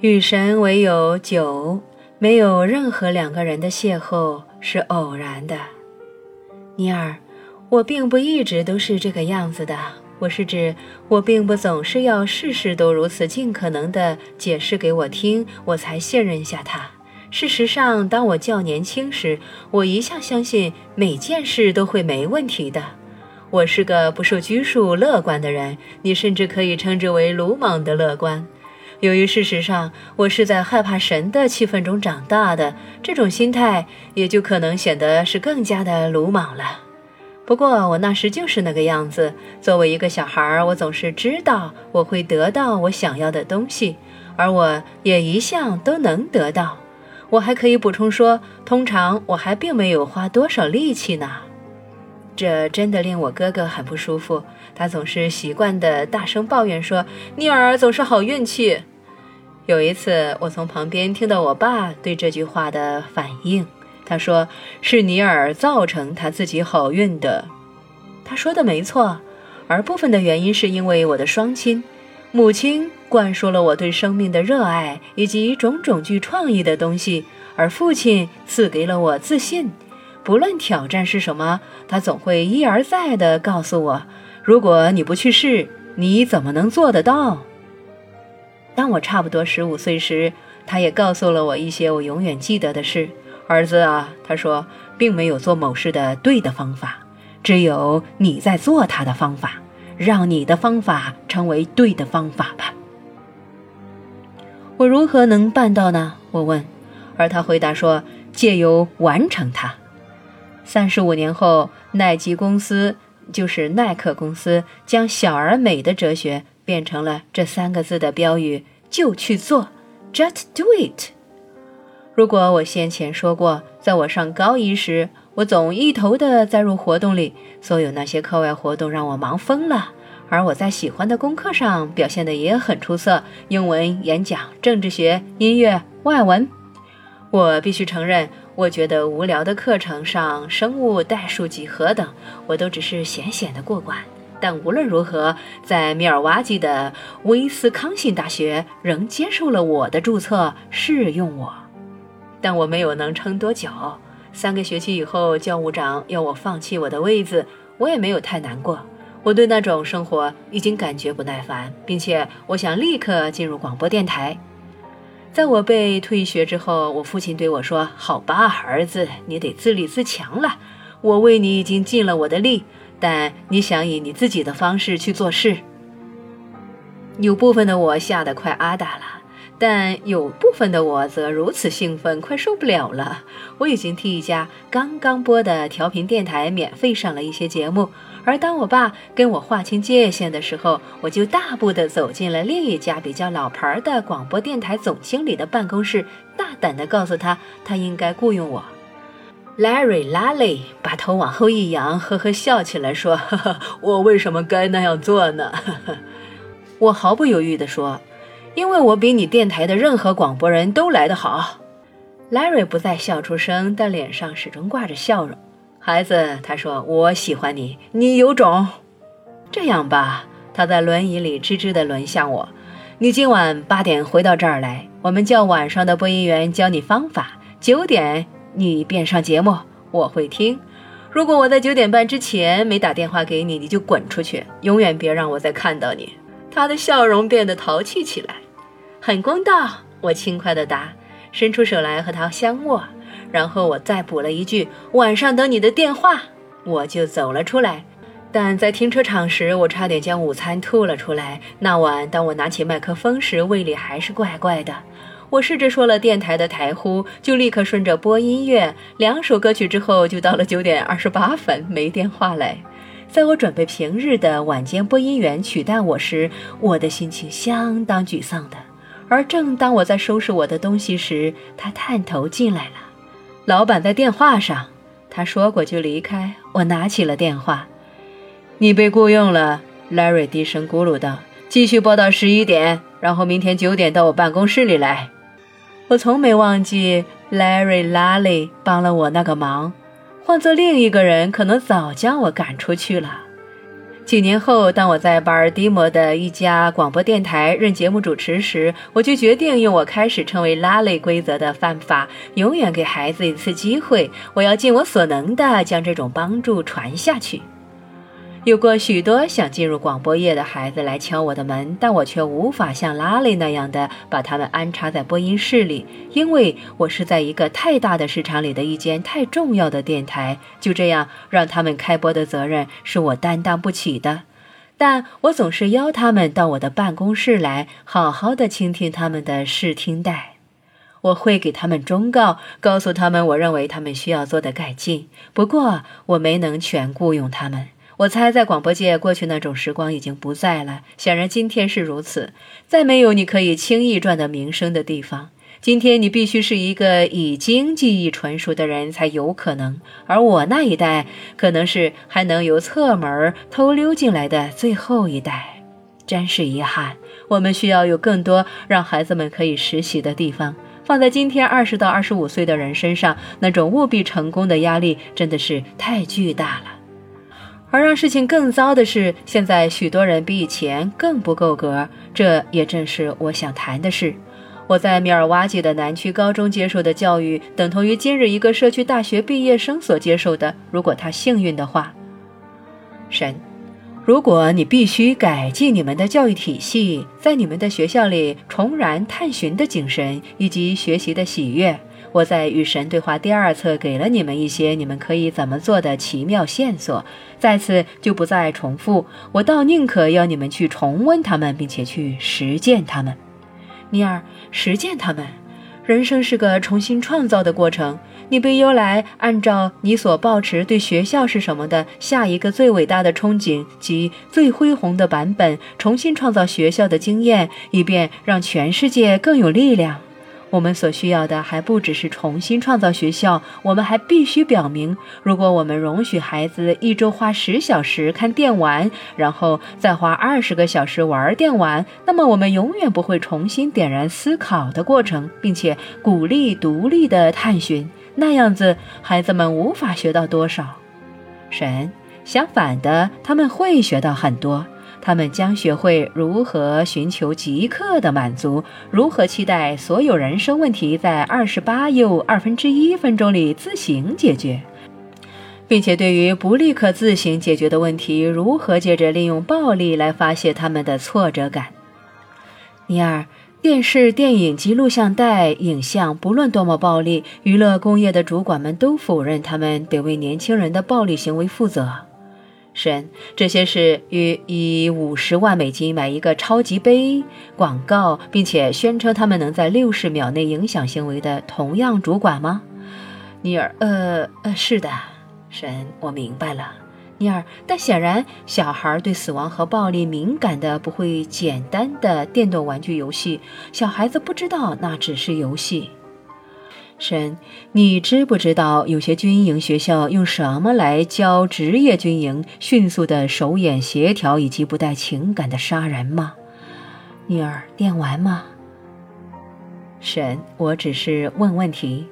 与神唯有酒，没有任何两个人的邂逅是偶然的。尼尔，我并不一直都是这个样子的。我是指，我并不总是要事事都如此尽可能地解释给我听，我才信任下他。事实上，当我较年轻时，我一向相信每件事都会没问题的。我是个不受拘束、乐观的人，你甚至可以称之为鲁莽的乐观。由于事实上我是在害怕神的气氛中长大的，这种心态也就可能显得是更加的鲁莽了。不过我那时就是那个样子。作为一个小孩，我总是知道我会得到我想要的东西，而我也一向都能得到。我还可以补充说，通常我还并没有花多少力气呢。这真的令我哥哥很不舒服。他总是习惯地大声抱怨说：“尼尔总是好运气。”有一次，我从旁边听到我爸对这句话的反应。他说：“是尼尔造成他自己好运的。”他说的没错，而部分的原因是因为我的双亲，母亲灌输了我对生命的热爱以及种种具创意的东西，而父亲赐给了我自信。不论挑战是什么，他总会一而再地告诉我。如果你不去试，你怎么能做得到？当我差不多十五岁时，他也告诉了我一些我永远记得的事。儿子啊，他说，并没有做某事的对的方法，只有你在做它的方法。让你的方法成为对的方法吧。我如何能办到呢？我问，而他回答说：借由完成它。三十五年后，耐吉公司。就是耐克公司将小而美的哲学变成了这三个字的标语，就去做，just do it。如果我先前说过，在我上高一时，我总一头的栽入活动里，所有那些课外活动让我忙疯了，而我在喜欢的功课上表现的也很出色，英文、演讲、政治学、音乐、外文。我必须承认。我觉得无聊的课程上，生物、代数、几何等，我都只是浅显的过关。但无论如何，在密尔瓦基的威斯康辛大学仍接受了我的注册，试用我。但我没有能撑多久。三个学期以后，教务长要我放弃我的位子，我也没有太难过。我对那种生活已经感觉不耐烦，并且我想立刻进入广播电台。在我被退学之后，我父亲对我说：“好吧，儿子，你得自立自强了。我为你已经尽了我的力，但你想以你自己的方式去做事。”有部分的我吓得快阿达了。但有部分的我则如此兴奋，快受不了了。我已经替一家刚刚播的调频电台免费上了一些节目，而当我爸跟我划清界限的时候，我就大步地走进了另一家比较老牌的广播电台总经理的办公室，大胆地告诉他，他应该雇佣我。Larry 拉里把头往后一扬，呵呵笑起来说：“呵呵，我为什么该那样做呢？”呵呵，我毫不犹豫地说。因为我比你电台的任何广播人都来得好，Larry 不再笑出声，但脸上始终挂着笑容。孩子，他说：“我喜欢你，你有种。”这样吧，他在轮椅里吱吱地轮向我：“你今晚八点回到这儿来，我们叫晚上的播音员教你方法。九点你便上节目，我会听。如果我在九点半之前没打电话给你，你就滚出去，永远别让我再看到你。”他的笑容变得淘气起来。很公道，我轻快地答，伸出手来和他相握，然后我再补了一句：“晚上等你的电话。”我就走了出来。但在停车场时，我差点将午餐吐了出来。那晚，当我拿起麦克风时，胃里还是怪怪的。我试着说了电台的台呼，就立刻顺着播音乐，两首歌曲之后，就到了九点二十八分，没电话来。在我准备平日的晚间播音员取代我时，我的心情相当沮丧的。而正当我在收拾我的东西时，他探头进来了。老板在电话上，他说过就离开。我拿起了电话。你被雇佣了，Larry 低声咕噜道：“继续播到十一点，然后明天九点到我办公室里来。”我从没忘记 Larry Lally 帮了我那个忙。换做另一个人，可能早将我赶出去了。几年后，当我在巴尔的摩的一家广播电台任节目主持时，我就决定用我开始称为拉类规则的方法，永远给孩子一次机会。我要尽我所能的将这种帮助传下去。有过许多想进入广播业的孩子来敲我的门，但我却无法像拉雷那样的把他们安插在播音室里，因为我是在一个太大的市场里的一间太重要的电台。就这样，让他们开播的责任是我担当不起的。但我总是邀他们到我的办公室来，好好的倾听他们的试听带。我会给他们忠告，告诉他们我认为他们需要做的改进。不过，我没能全雇佣他们。我猜，在广播界，过去那种时光已经不在了。显然，今天是如此。再没有你可以轻易赚到名声的地方。今天，你必须是一个已经技艺纯熟的人才有可能。而我那一代，可能是还能由侧门偷溜进来的最后一代。真是遗憾。我们需要有更多让孩子们可以实习的地方。放在今天二十到二十五岁的人身上，那种务必成功的压力真的是太巨大了。而让事情更糟的是，现在许多人比以前更不够格，这也正是我想谈的事。我在米尔瓦基的南区高中接受的教育，等同于今日一个社区大学毕业生所接受的，如果他幸运的话。神，如果你必须改进你们的教育体系，在你们的学校里重燃探寻的精神以及学习的喜悦。我在与神对话第二册给了你们一些你们可以怎么做的奇妙线索，在此就不再重复。我倒宁可要你们去重温它们，并且去实践它们。尼尔，实践它们。人生是个重新创造的过程。你被由来按照你所抱持对学校是什么的下一个最伟大的憧憬及最恢宏的版本，重新创造学校的经验，以便让全世界更有力量。我们所需要的还不只是重新创造学校，我们还必须表明，如果我们容许孩子一周花十小时看电玩，然后再花二十个小时玩电玩，那么我们永远不会重新点燃思考的过程，并且鼓励独立的探寻。那样子，孩子们无法学到多少。神，相反的，他们会学到很多。他们将学会如何寻求即刻的满足，如何期待所有人生问题在二十八又二分之一分钟里自行解决，并且对于不立刻自行解决的问题，如何借着利用暴力来发泄他们的挫折感。尼尔，电视、电影及录像带影像，不论多么暴力，娱乐工业的主管们都否认他们得为年轻人的暴力行为负责。神，这些是与以五十万美金买一个超级杯广告，并且宣称他们能在六十秒内影响行为的同样主管吗？尼尔，呃呃，是的，神，我明白了，尼尔。但显然，小孩对死亡和暴力敏感的不会简单的电动玩具游戏，小孩子不知道那只是游戏。神，你知不知道有些军营学校用什么来教职业军营迅速的手眼协调以及不带情感的杀人吗？尼尔，电玩吗？神，我只是问问题，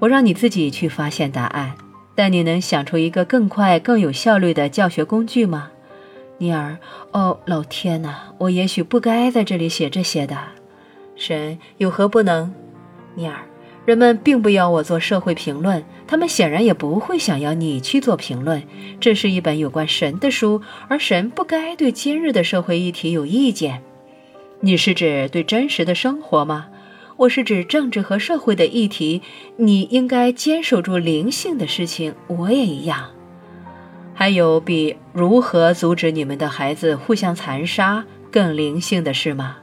我让你自己去发现答案。但你能想出一个更快、更有效率的教学工具吗？尼尔，哦，老天哪，我也许不该在这里写这些的。神，有何不能？尼尔。人们并不要我做社会评论，他们显然也不会想要你去做评论。这是一本有关神的书，而神不该对今日的社会议题有意见。你是指对真实的生活吗？我是指政治和社会的议题。你应该坚守住灵性的事情，我也一样。还有比如何阻止你们的孩子互相残杀更灵性的事吗？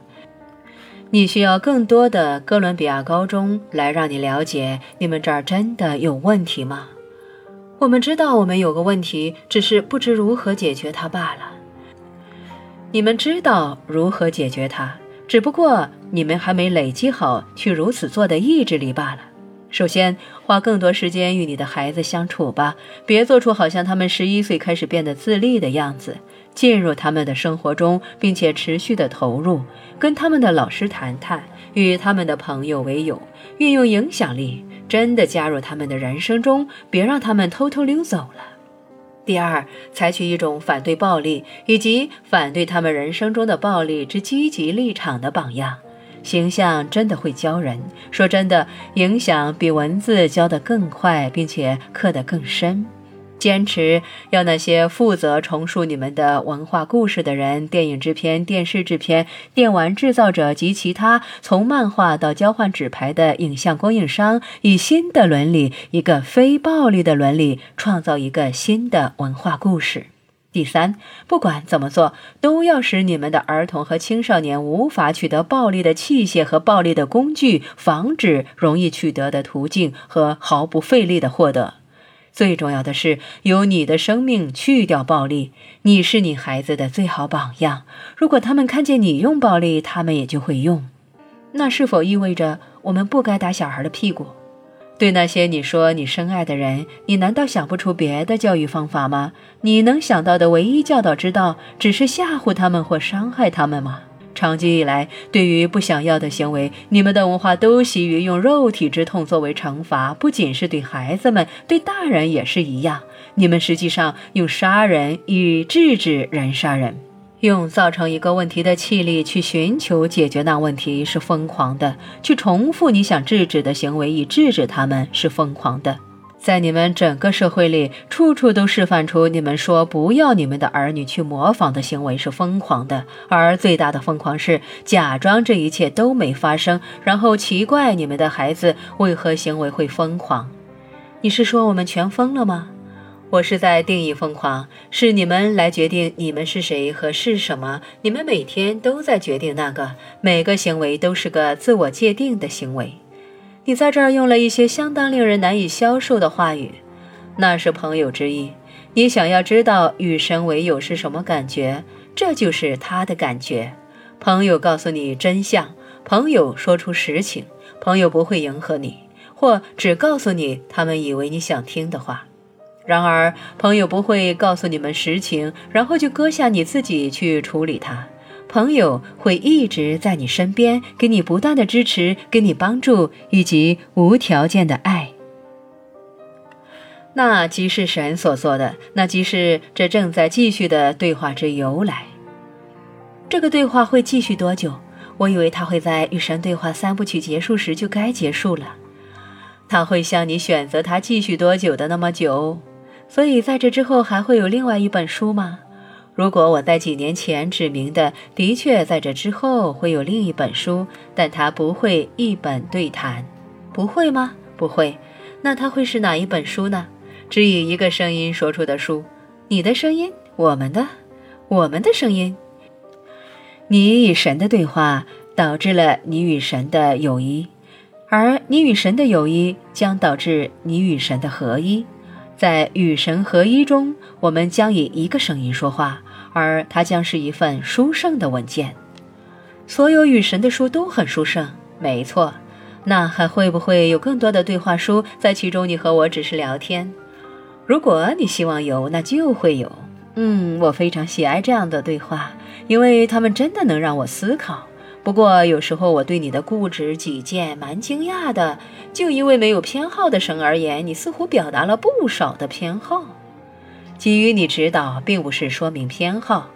你需要更多的哥伦比亚高中来让你了解，你们这儿真的有问题吗？我们知道我们有个问题，只是不知如何解决它罢了。你们知道如何解决它，只不过你们还没累积好去如此做的意志力罢了。首先，花更多时间与你的孩子相处吧，别做出好像他们十一岁开始变得自立的样子。进入他们的生活中，并且持续的投入，跟他们的老师谈谈，与他们的朋友为友，运用影响力，真的加入他们的人生中，别让他们偷偷溜走了。第二，采取一种反对暴力以及反对他们人生中的暴力之积极立场的榜样。形象真的会教人，说真的，影响比文字教得更快，并且刻得更深。坚持要那些负责重述你们的文化故事的人，电影制片、电视制片、电玩制造者及其他从漫画到交换纸牌的影像供应商，以新的伦理，一个非暴力的伦理，创造一个新的文化故事。第三，不管怎么做，都要使你们的儿童和青少年无法取得暴力的器械和暴力的工具，防止容易取得的途径和毫不费力的获得。最重要的是，由你的生命去掉暴力。你是你孩子的最好榜样。如果他们看见你用暴力，他们也就会用。那是否意味着我们不该打小孩的屁股？对那些你说你深爱的人，你难道想不出别的教育方法吗？你能想到的唯一教导之道，只是吓唬他们或伤害他们吗？长期以来，对于不想要的行为，你们的文化都习于用肉体之痛作为惩罚，不仅是对孩子们，对大人也是一样。你们实际上用杀人以制止人杀人。用造成一个问题的气力去寻求解决那问题是疯狂的，去重复你想制止的行为以制止他们是疯狂的。在你们整个社会里，处处都示范出你们说不要你们的儿女去模仿的行为是疯狂的，而最大的疯狂是假装这一切都没发生，然后奇怪你们的孩子为何行为会疯狂。你是说我们全疯了吗？我是在定义疯狂，是你们来决定你们是谁和是什么。你们每天都在决定那个，每个行为都是个自我界定的行为。你在这儿用了一些相当令人难以消受的话语，那是朋友之意。你想要知道与神为友是什么感觉，这就是他的感觉。朋友告诉你真相，朋友说出实情，朋友不会迎合你，或只告诉你他们以为你想听的话。然而，朋友不会告诉你们实情，然后就搁下你自己去处理它。朋友会一直在你身边，给你不断的支持，给你帮助，以及无条件的爱。那即是神所做的，那即是这正在继续的对话之由来。这个对话会继续多久？我以为他会在与神对话三部曲结束时就该结束了。他会像你选择他继续多久的那么久。所以，在这之后还会有另外一本书吗？如果我在几年前指明的，的确在这之后会有另一本书，但它不会一本对谈，不会吗？不会。那它会是哪一本书呢？只以一个声音说出的书，你的声音，我们的，我们的声音。你与神的对话导致了你与神的友谊，而你与神的友谊将导致你与神的合一。在与神合一中，我们将以一个声音说话，而它将是一份殊胜的文件。所有与神的书都很殊胜，没错。那还会不会有更多的对话书，在其中你和我只是聊天？如果你希望有，那就会有。嗯，我非常喜爱这样的对话，因为他们真的能让我思考。不过有时候我对你的固执己见蛮惊讶的。就因为没有偏好的神而言，你似乎表达了不少的偏好。给予你指导并不是说明偏好。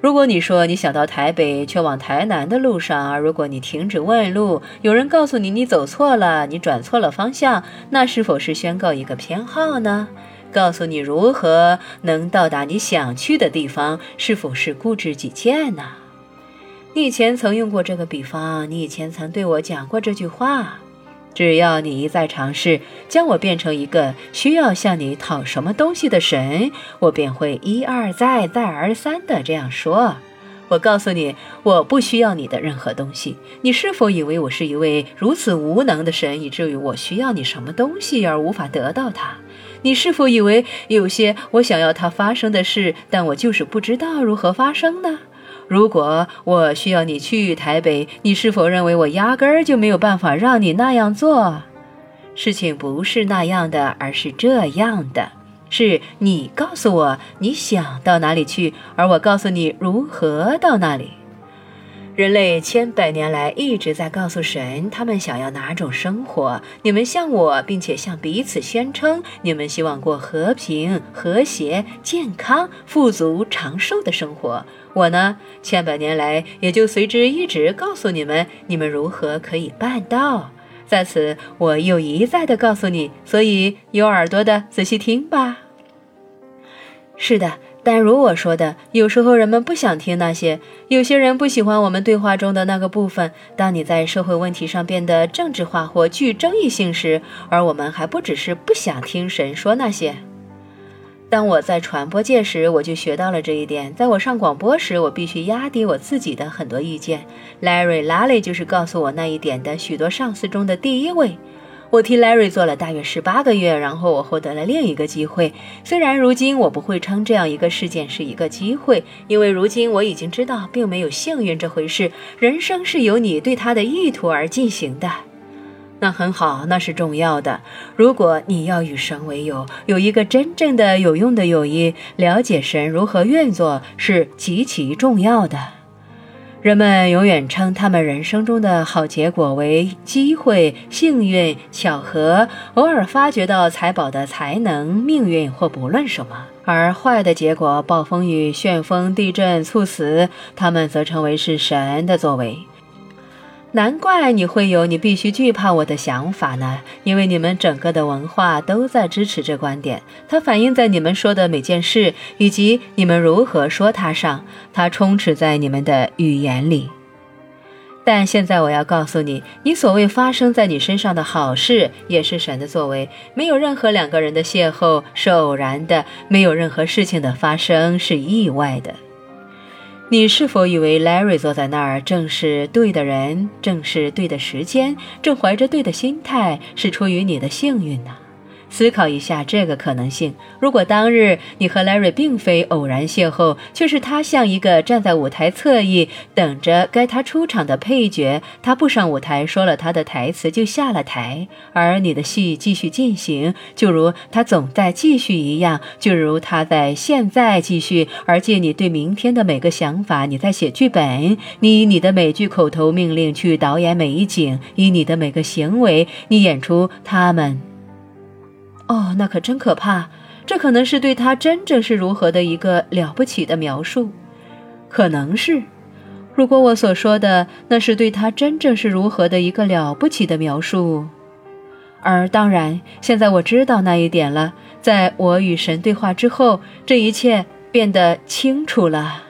如果你说你想到台北却往台南的路上，如果你停止问路，有人告诉你你走错了，你转错了方向，那是否是宣告一个偏好呢？告诉你如何能到达你想去的地方，是否是固执己见呢？你以前曾用过这个比方，你以前曾对我讲过这句话。只要你一再尝试将我变成一个需要向你讨什么东西的神，我便会一而再、再而三的这样说。我告诉你，我不需要你的任何东西。你是否以为我是一位如此无能的神，以至于我需要你什么东西而无法得到它？你是否以为有些我想要它发生的事，但我就是不知道如何发生呢？如果我需要你去台北，你是否认为我压根儿就没有办法让你那样做？事情不是那样的，而是这样的：是你告诉我你想到哪里去，而我告诉你如何到那里。人类千百年来一直在告诉神，他们想要哪种生活。你们向我，并且向彼此宣称，你们希望过和平、和谐、健康、富足、长寿的生活。我呢，千百年来也就随之一直告诉你们，你们如何可以办到。在此，我又一再的告诉你，所以有耳朵的仔细听吧。是的。但如我说的，有时候人们不想听那些。有些人不喜欢我们对话中的那个部分。当你在社会问题上变得政治化或具争议性时，而我们还不只是不想听神说那些。当我在传播界时，我就学到了这一点。在我上广播时，我必须压低我自己的很多意见。Larry 拉雷就是告诉我那一点的许多上司中的第一位。我替 Larry 做了大约十八个月，然后我获得了另一个机会。虽然如今我不会称这样一个事件是一个机会，因为如今我已经知道并没有幸运这回事。人生是由你对他的意图而进行的。那很好，那是重要的。如果你要与神为友，有一个真正的有用的友谊，了解神如何运作是极其重要的。人们永远称他们人生中的好结果为机会、幸运、巧合，偶尔发掘到财宝的才能、命运或不论什么；而坏的结果，暴风雨、旋风、地震、猝死，他们则称为是神的作为。难怪你会有你必须惧怕我的想法呢，因为你们整个的文化都在支持这观点。它反映在你们说的每件事，以及你们如何说它上。它充斥在你们的语言里。但现在我要告诉你，你所谓发生在你身上的好事，也是神的作为。没有任何两个人的邂逅是偶然的，没有任何事情的发生是意外的。你是否以为 Larry 坐在那儿正是对的人，正是对的时间，正怀着对的心态，是出于你的幸运呢？思考一下这个可能性：如果当日你和 Larry 并非偶然邂逅，却是他像一个站在舞台侧翼等着该他出场的配角，他不上舞台说了他的台词就下了台，而你的戏继续进行，就如他总在继续一样，就如他在现在继续。而借你对明天的每个想法，你在写剧本，你以你的每句口头命令去导演每一景，以你的每个行为，你演出他们。哦，那可真可怕！这可能是对他真正是如何的一个了不起的描述，可能是。如果我所说的那是对他真正是如何的一个了不起的描述，而当然，现在我知道那一点了。在我与神对话之后，这一切变得清楚了。